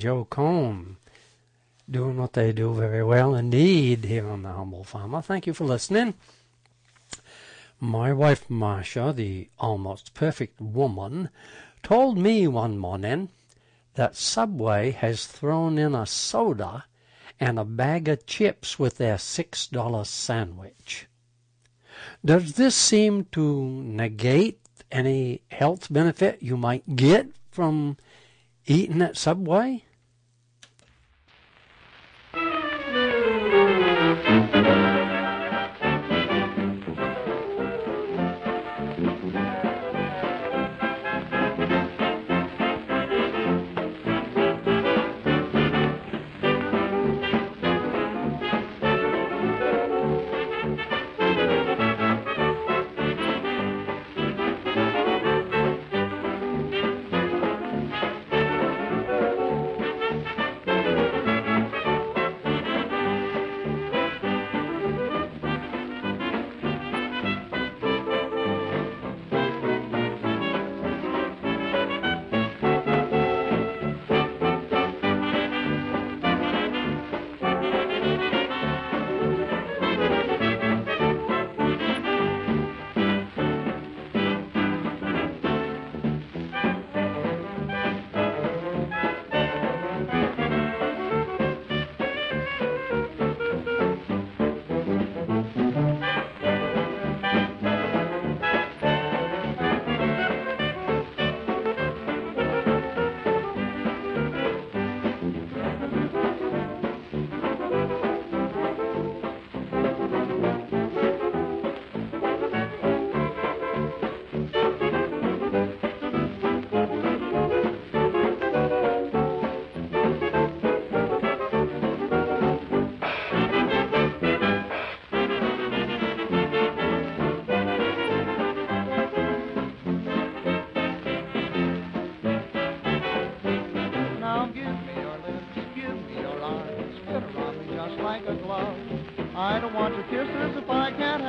Joe Cohn doing what they do very well indeed here on the Humble Farmer. Thank you for listening. My wife Marcia, the almost perfect woman, told me one morning that Subway has thrown in a soda and a bag of chips with their $6 sandwich. Does this seem to negate any health benefit you might get from eating at Subway?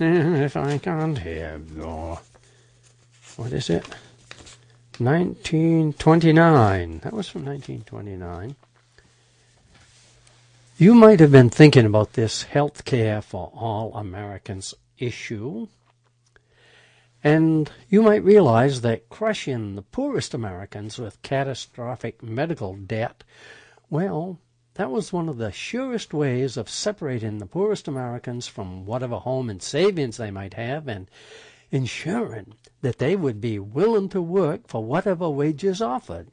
know what if I can't have your. Oh. What is it? 1929. That was from 1929. You might have been thinking about this health care for all Americans issue. And you might realize that crushing the poorest Americans with catastrophic medical debt, well, that was one of the surest ways of separating the poorest Americans from whatever home and savings they might have and ensuring that they would be willing to work for whatever wages offered.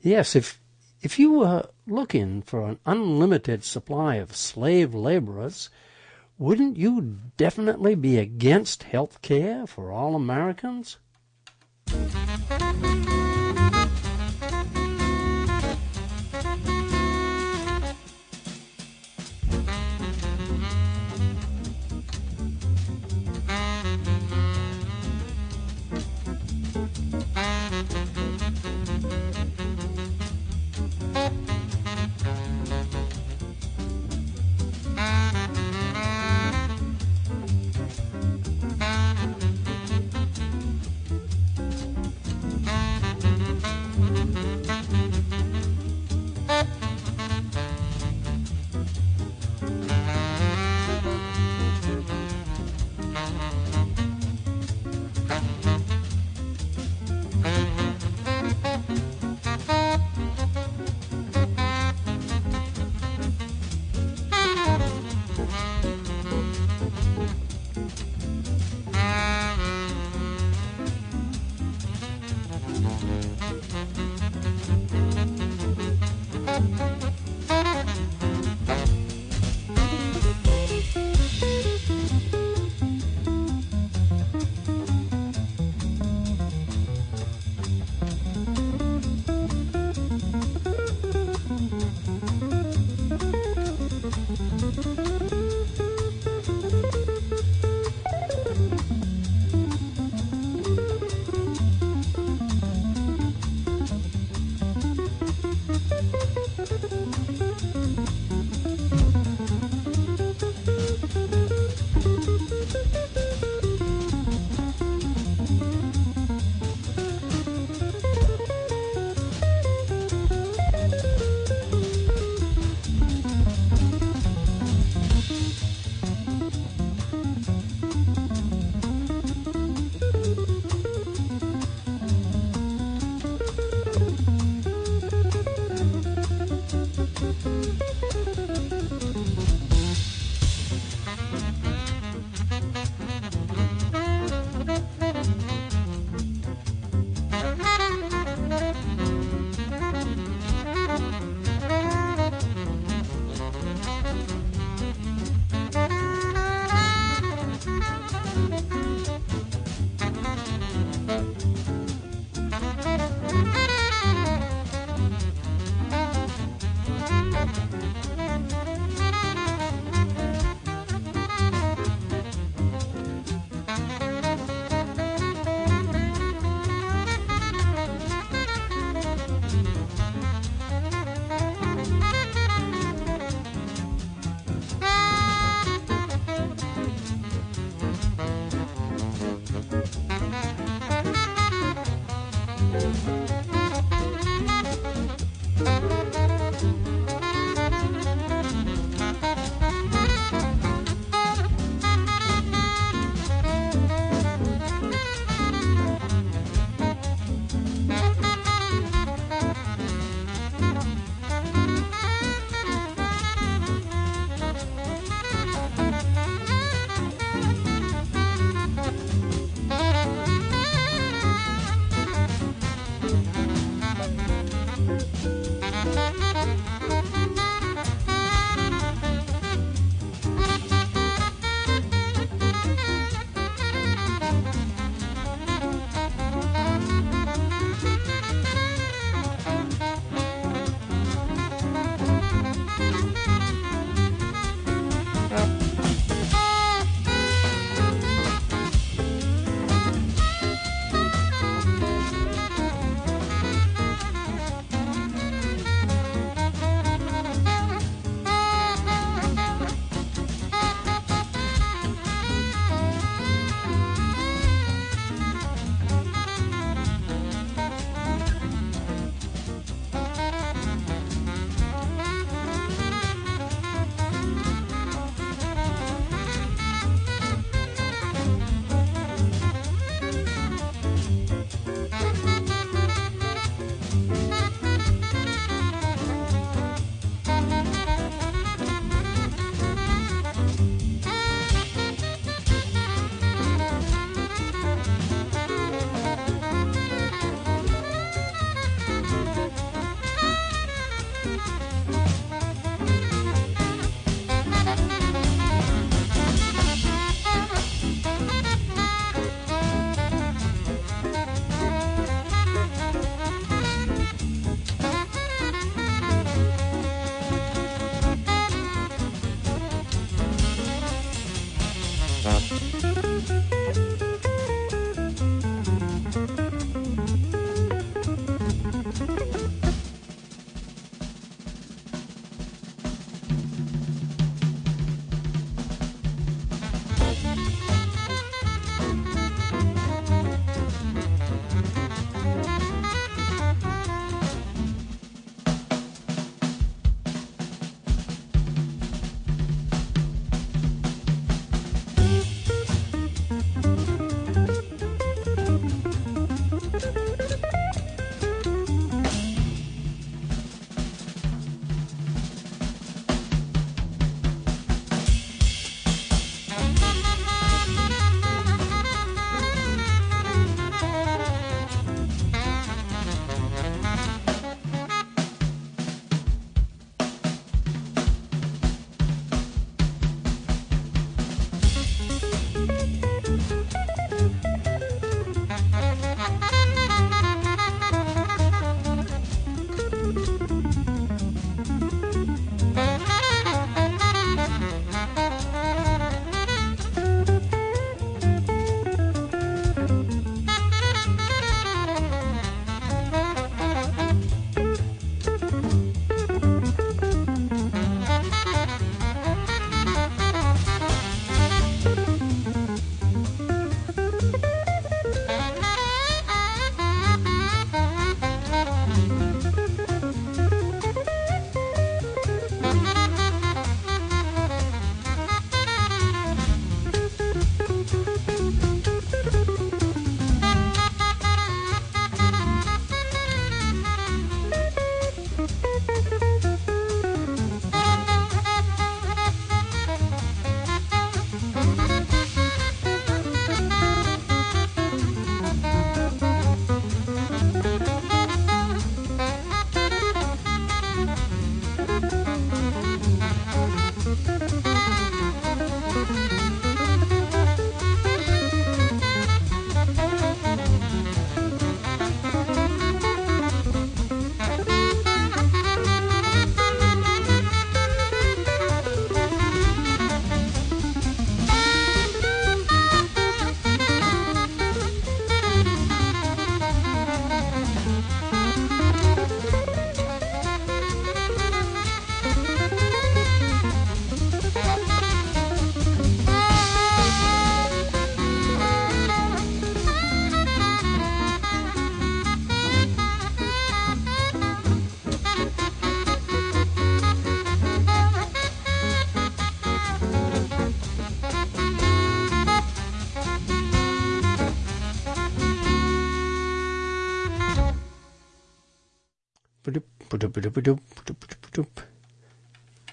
Yes, if if you were looking for an unlimited supply of slave laborers, wouldn't you definitely be against health care for all Americans?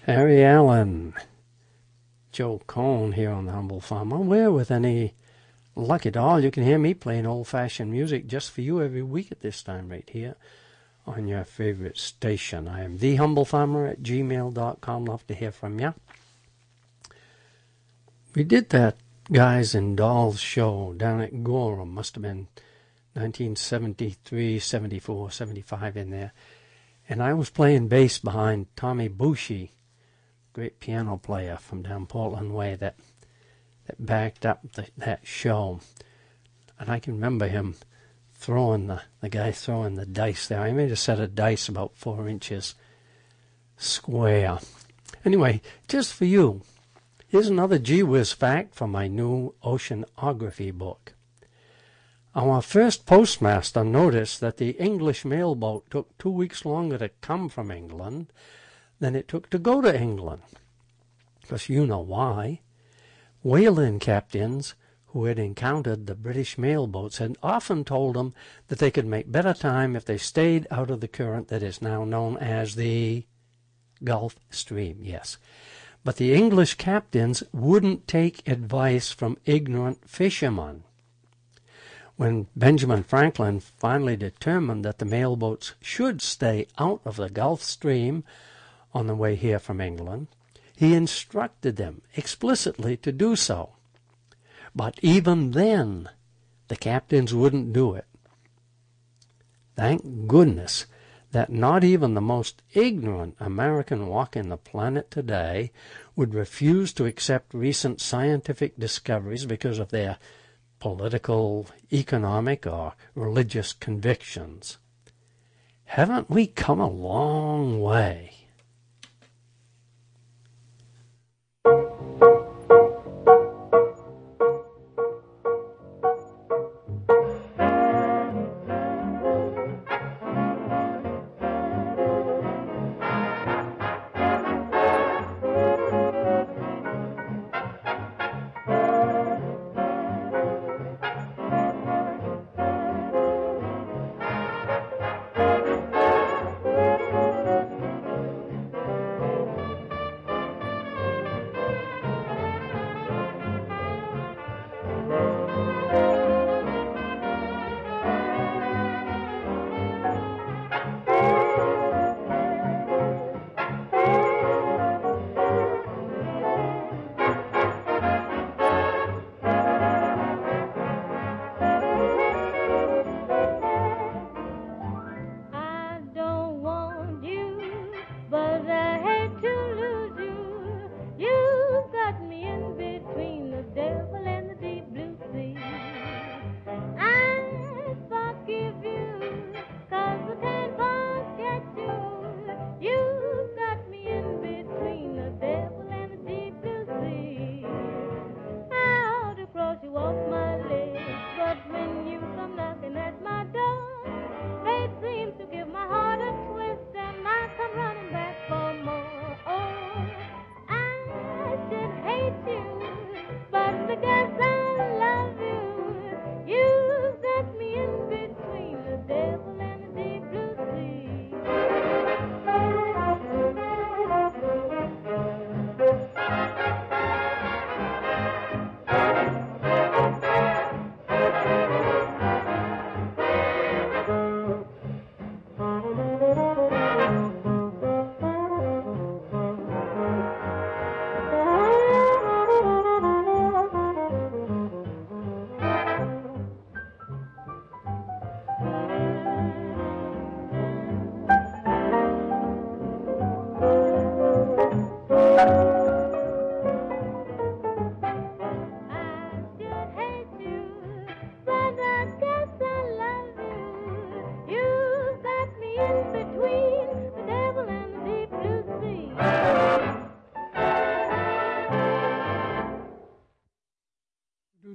Harry Allen, Joe Cohn here on the Humble Farmer. Where, with any luck at all, you can hear me playing old fashioned music just for you every week at this time, right here on your favorite station. I am the Humble Farmer at gmail.com. Love to hear from you. We did that Guys and Dolls show down at Gorham. Must have been 1973, 74, 75 in there. And I was playing bass behind Tommy Bushi, great piano player from down Portland Way that that backed up the, that show. And I can remember him throwing the, the guy throwing the dice there. I made a set of dice about four inches square. Anyway, just for you, here's another gee whiz fact from my new oceanography book. Our first postmaster noticed that the English mail boat took two weeks longer to come from England than it took to go to England. Because you know why. Whaling captains who had encountered the British mail boats had often told them that they could make better time if they stayed out of the current that is now known as the Gulf Stream. Yes. But the English captains wouldn't take advice from ignorant fishermen. When Benjamin Franklin finally determined that the mail boats should stay out of the Gulf Stream on the way here from England, he instructed them explicitly to do so. But even then, the captains wouldn't do it. Thank goodness that not even the most ignorant American walking the planet today would refuse to accept recent scientific discoveries because of their political, economic, or religious convictions. Haven't we come a long way?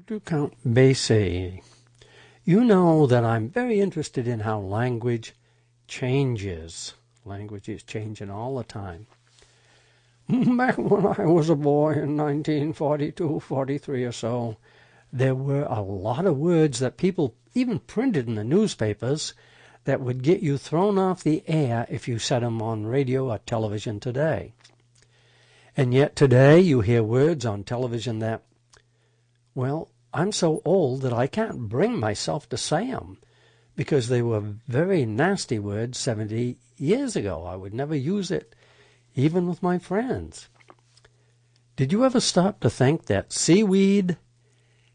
To Count Basie. You know that I'm very interested in how language changes. Language is changing all the time. Back when I was a boy in 1942, 43 or so, there were a lot of words that people even printed in the newspapers that would get you thrown off the air if you said them on radio or television today. And yet today you hear words on television that, well, I'm so old that I can't bring myself to say them because they were very nasty words 70 years ago. I would never use it even with my friends. Did you ever stop to think that seaweed,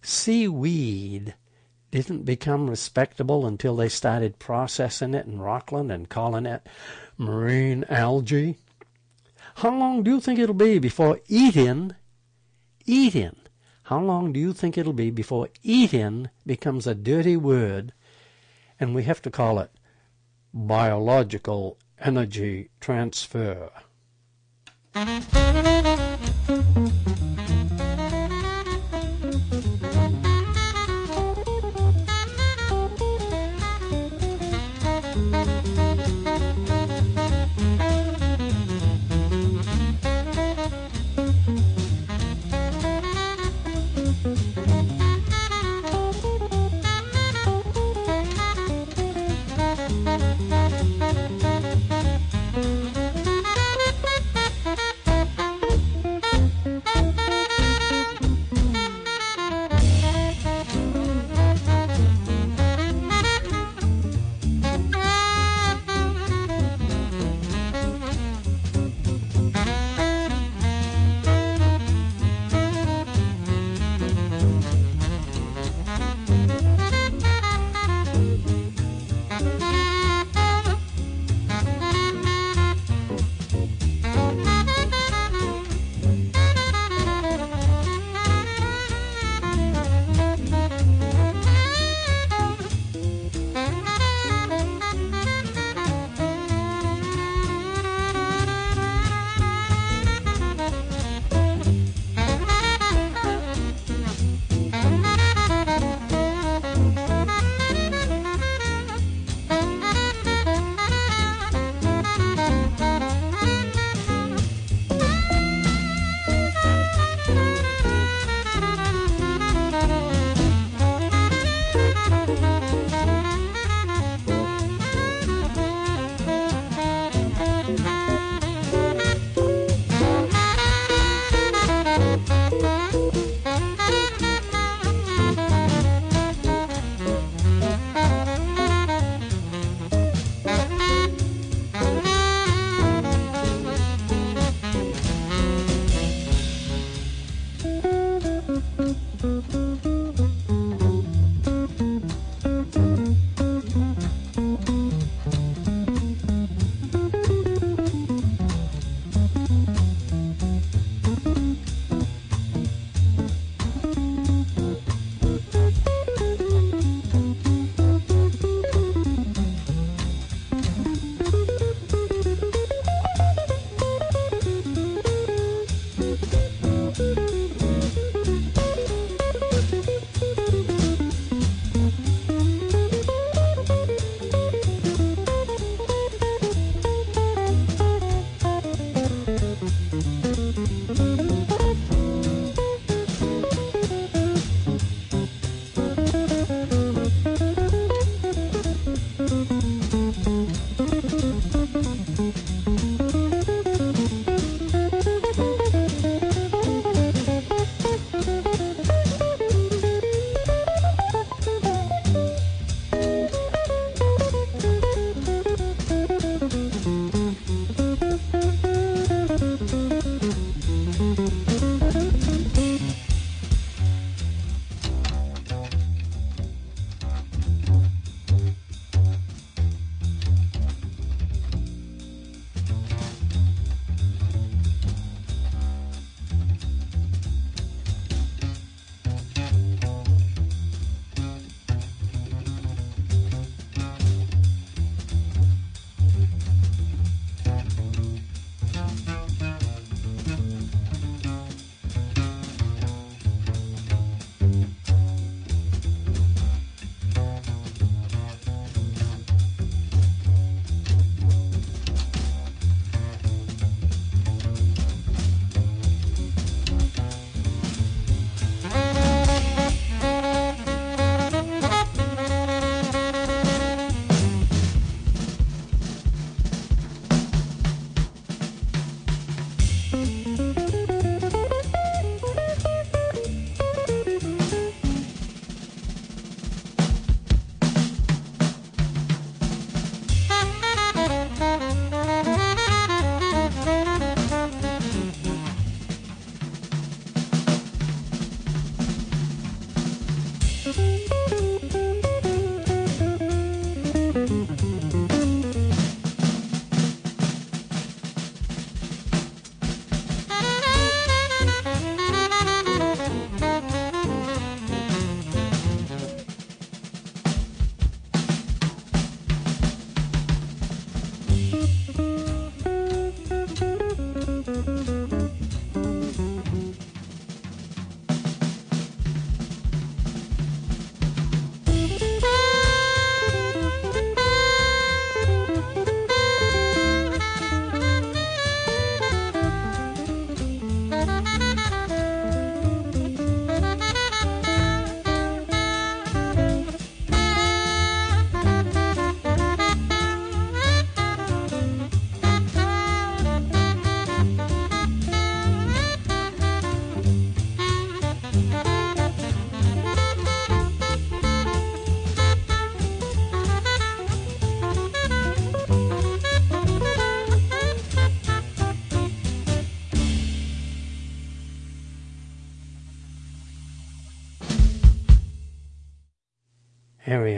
seaweed, didn't become respectable until they started processing it in Rockland and calling it marine algae? How long do you think it'll be before eating, eating, how long do you think it'll be before eating becomes a dirty word and we have to call it biological energy transfer?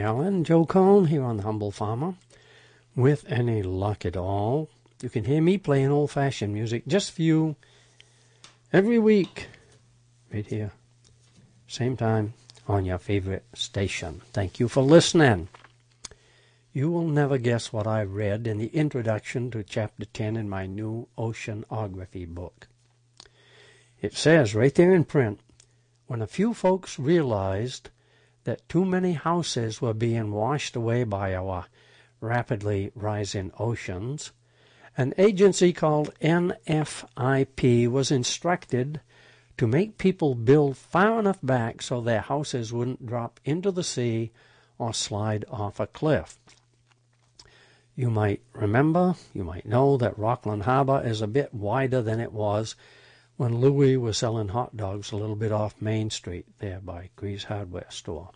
Allen, Joe Cohn here on The Humble Farmer. With any luck at all, you can hear me playing old fashioned music just for you every week, right here, same time on your favorite station. Thank you for listening. You will never guess what I read in the introduction to Chapter 10 in my new oceanography book. It says right there in print when a few folks realized that too many houses were being washed away by our rapidly rising oceans, an agency called NFIP was instructed to make people build far enough back so their houses wouldn't drop into the sea or slide off a cliff. You might remember, you might know that Rockland Harbor is a bit wider than it was when Louis was selling hot dogs a little bit off Main Street there by Grease Hardware Store.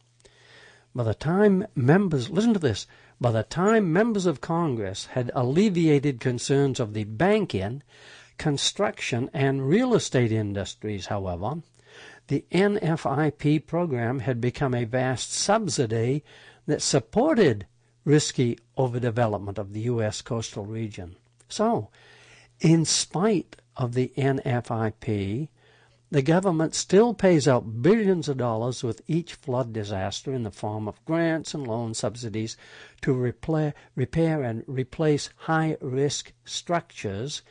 By the time members, listen to this, by the time members of Congress had alleviated concerns of the banking, construction, and real estate industries, however, the NFIP program had become a vast subsidy that supported risky overdevelopment of the U.S. coastal region. So, in spite of the NFIP, the government still pays out billions of dollars with each flood disaster in the form of grants and loan subsidies to repair, repair and replace high risk structures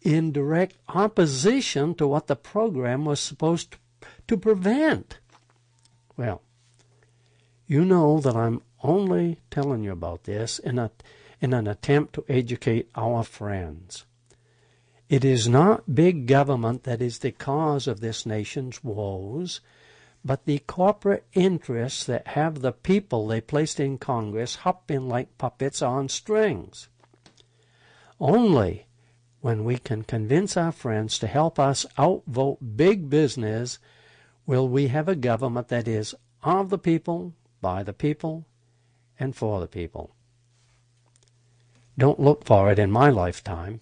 in direct opposition to what the program was supposed to prevent. Well, you know that I'm only telling you about this in, a, in an attempt to educate our friends. It is not big government that is the cause of this nation's woes, but the corporate interests that have the people they placed in Congress hopping like puppets on strings. Only when we can convince our friends to help us outvote big business will we have a government that is of the people, by the people, and for the people. Don't look for it in my lifetime.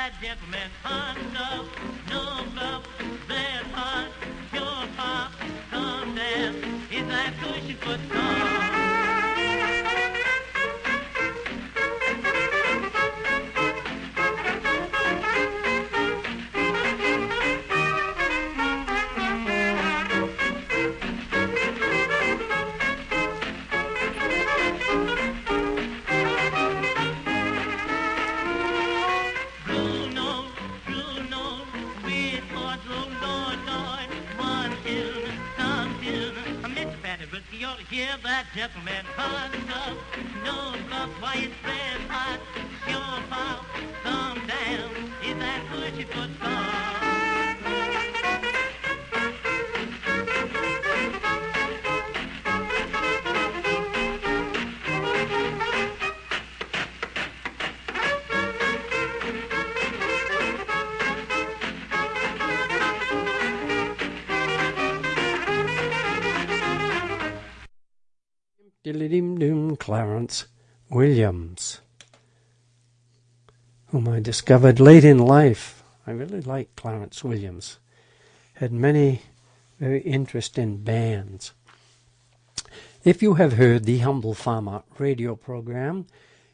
that gentleman hung up. No Clarence Williams, whom I discovered late in life. I really like Clarence Williams. Had many very interesting bands. If you have heard the Humble Farmer radio program,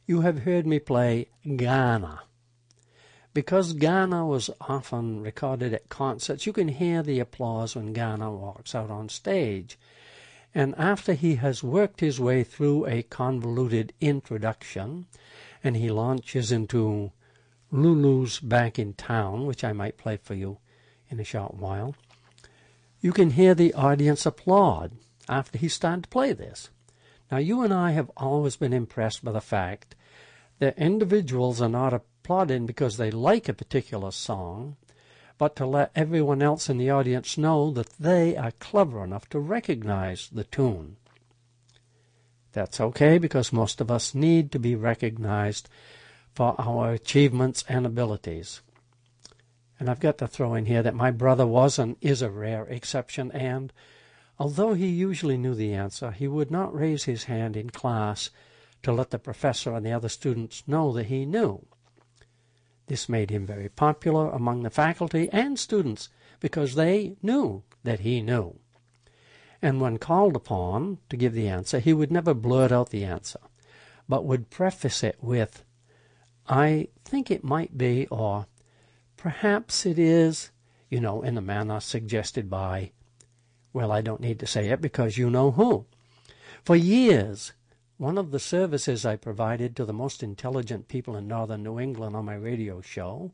you have heard me play Garner. Because Garner was often recorded at concerts, you can hear the applause when Garner walks out on stage. And after he has worked his way through a convoluted introduction, and he launches into Lulu's Back in Town, which I might play for you in a short while, you can hear the audience applaud after he started to play this. Now, you and I have always been impressed by the fact that individuals are not applauding because they like a particular song, but to let everyone else in the audience know that they are clever enough to recognize the tune. That's okay because most of us need to be recognized for our achievements and abilities. And I've got to throw in here that my brother was and is a rare exception, and although he usually knew the answer, he would not raise his hand in class to let the professor and the other students know that he knew. This made him very popular among the faculty and students because they knew that he knew. And when called upon to give the answer, he would never blurt out the answer, but would preface it with, I think it might be, or perhaps it is, you know, in the manner suggested by, well, I don't need to say it because you know who. For years, one of the services I provided to the most intelligent people in northern New England on my radio show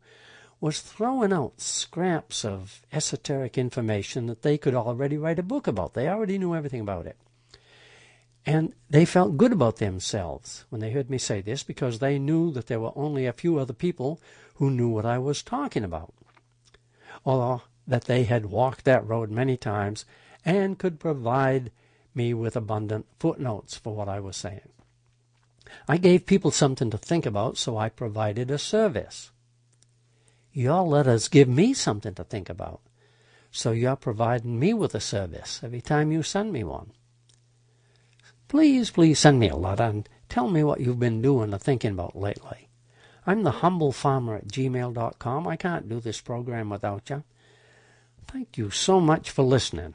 was throwing out scraps of esoteric information that they could already write a book about. They already knew everything about it. And they felt good about themselves when they heard me say this because they knew that there were only a few other people who knew what I was talking about. Or that they had walked that road many times and could provide me with abundant footnotes for what I was saying. I gave people something to think about, so I provided a service. Your letters give me something to think about, so you're providing me with a service every time you send me one. Please, please send me a letter and tell me what you've been doing or thinking about lately. I'm the humble farmer at gmail.com. I can't do this program without you. Thank you so much for listening.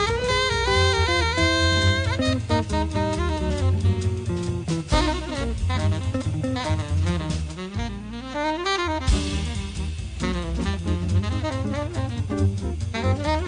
Hmm.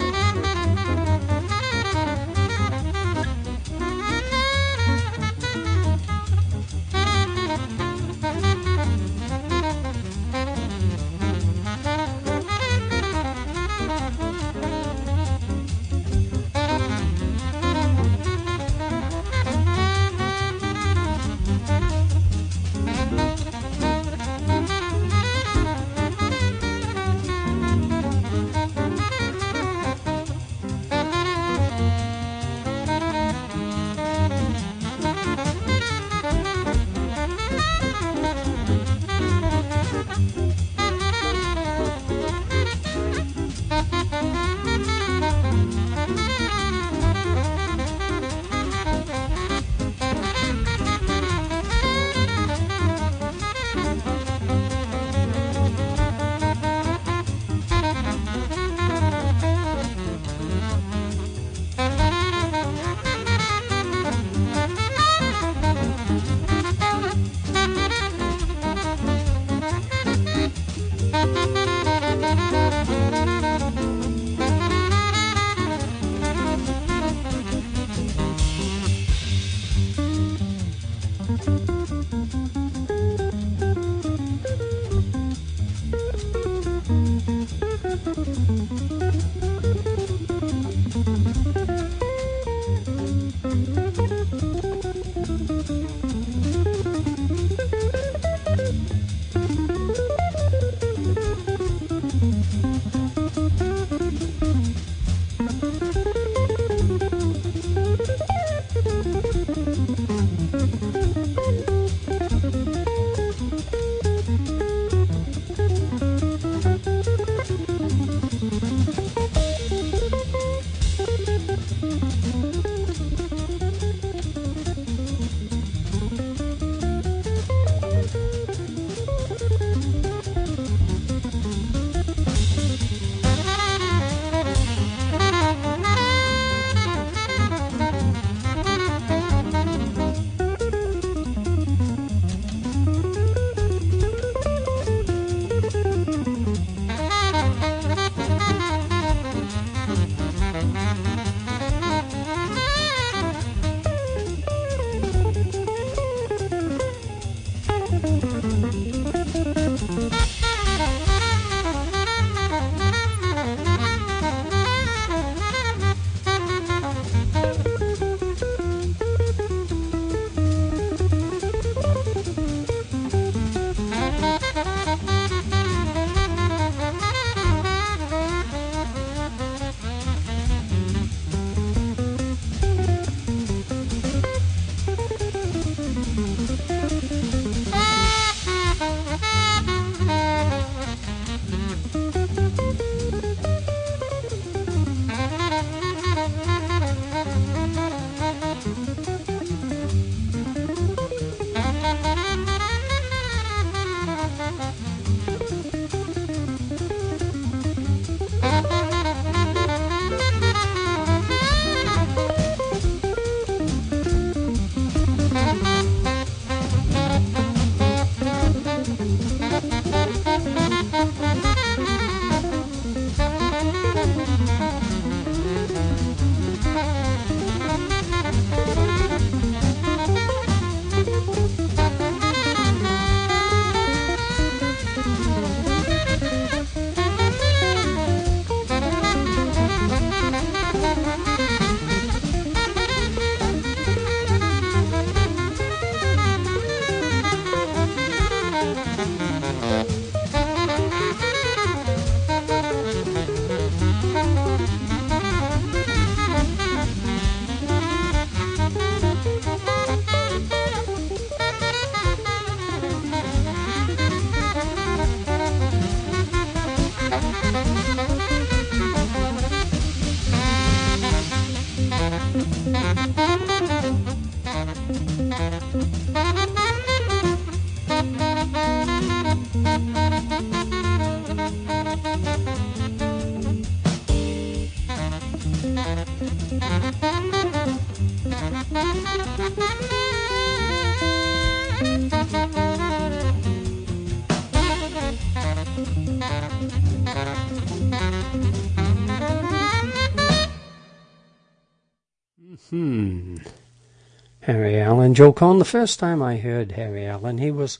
Joe Cohn. The first time I heard Harry Allen, he was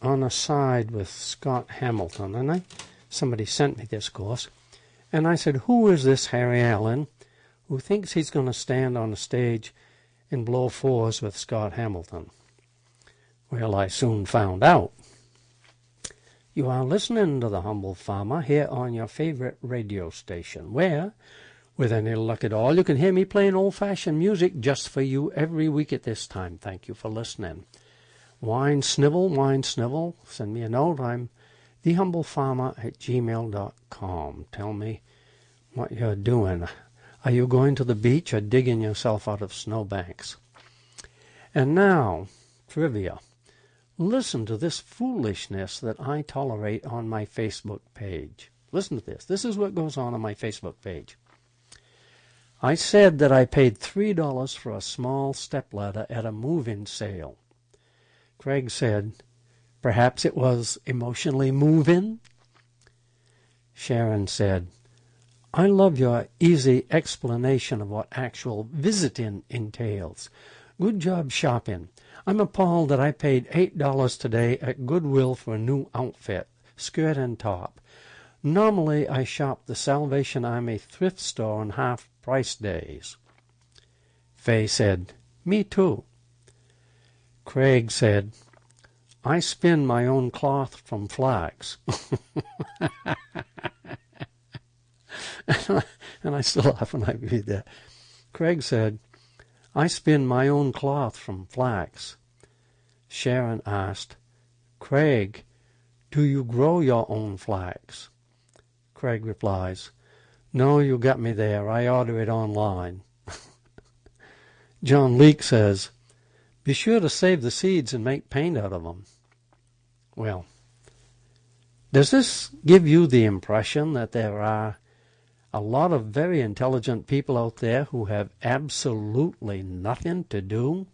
on a side with Scott Hamilton, and I somebody sent me this course, and I said, "Who is this Harry Allen, who thinks he's going to stand on a stage and blow fours with Scott Hamilton?" Well, I soon found out. You are listening to the Humble Farmer here on your favorite radio station, where with any luck at all, you can hear me playing old fashioned music just for you every week at this time. Thank you for listening. Wine Snivel, Wine Snivel, send me a note. I'm thehumblefarmer at gmail.com. Tell me what you're doing. Are you going to the beach or digging yourself out of snowbanks? And now, trivia. Listen to this foolishness that I tolerate on my Facebook page. Listen to this. This is what goes on on my Facebook page. I said that I paid $3 for a small stepladder at a move-in sale. Craig said, perhaps it was emotionally move-in? Sharon said, I love your easy explanation of what actual visiting entails. Good job shopping. I'm appalled that I paid $8 today at Goodwill for a new outfit, skirt and top. Normally I shop the Salvation Army thrift store on half price days. Fay said, Me too. Craig said, I spin my own cloth from flax. and I still laugh when I read that. Craig said, I spin my own cloth from flax. Sharon asked, Craig, do you grow your own flax? Craig replies, no, you got me there. I order it online. John Leake says, Be sure to save the seeds and make paint out of them. Well, does this give you the impression that there are a lot of very intelligent people out there who have absolutely nothing to do?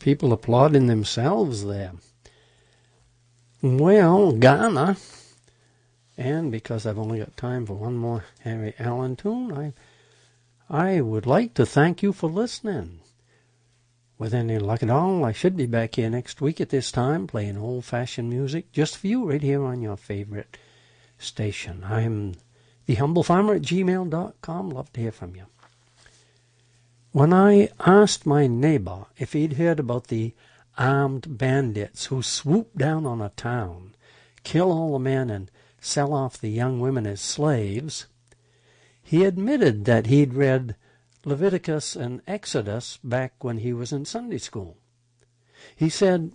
People applauding themselves there. Well, Garner, and because I've only got time for one more Harry Allen tune, I I would like to thank you for listening. With any luck at all, I should be back here next week at this time playing old fashioned music just for you right here on your favorite station. I'm the humble farmer at gmail.com. Love to hear from you. When I asked my neighbor if he'd heard about the armed bandits who swoop down on a town, kill all the men, and sell off the young women as slaves, he admitted that he'd read Leviticus and Exodus back when he was in Sunday school. He said,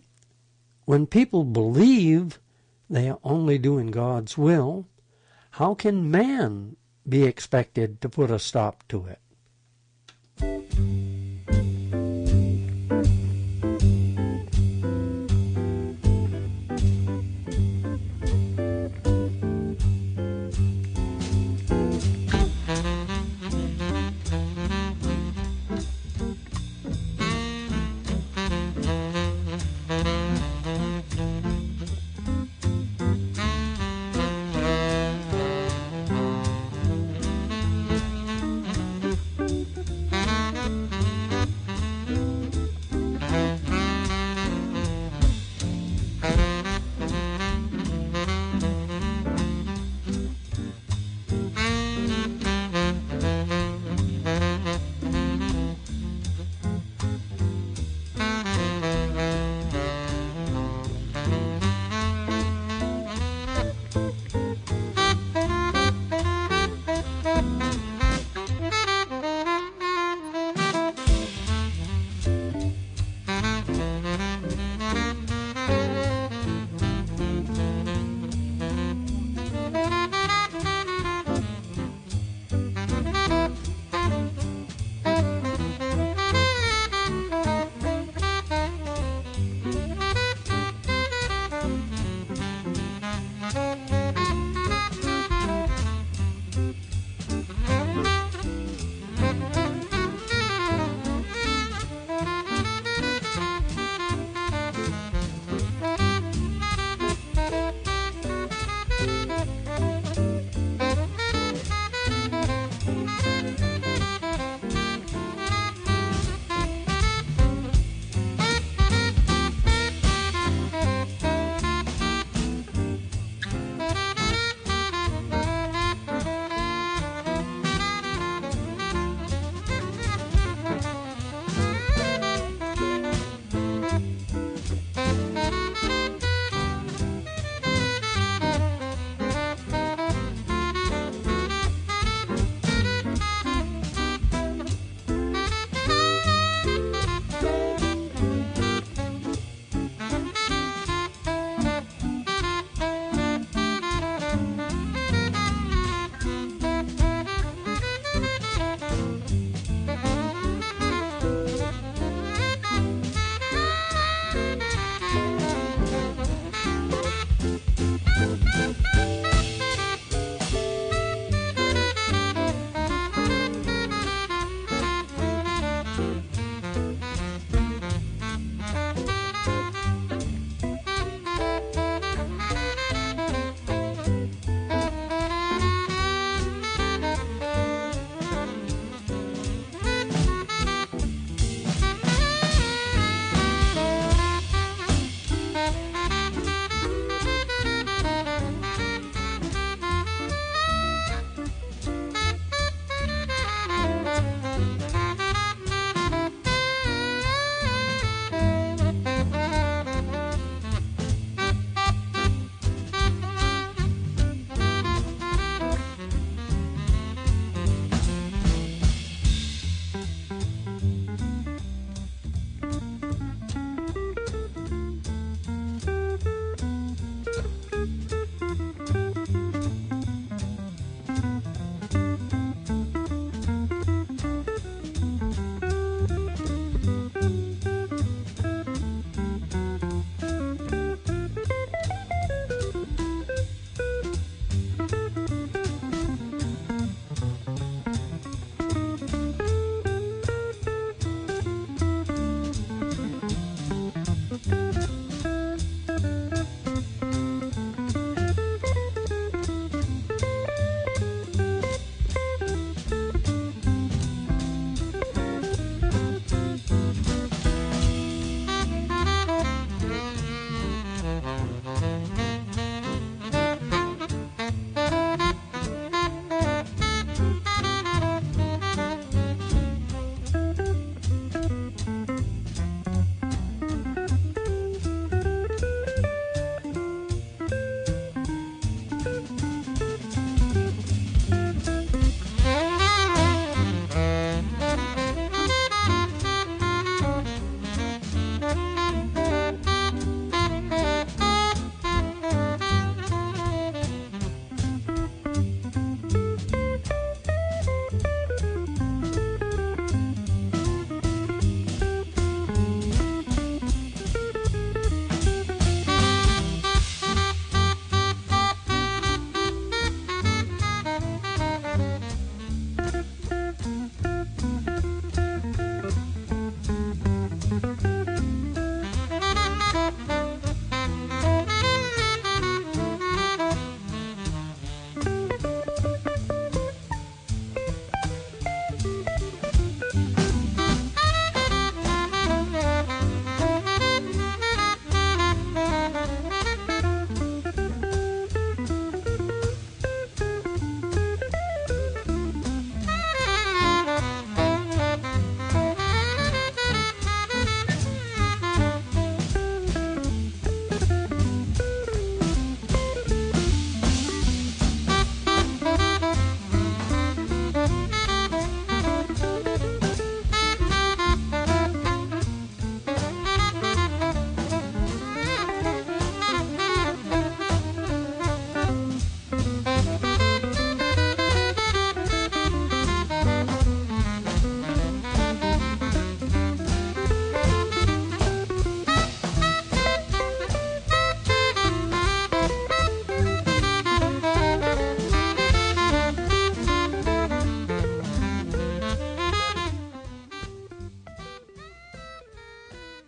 When people believe they are only doing God's will, how can man be expected to put a stop to it? Thank you.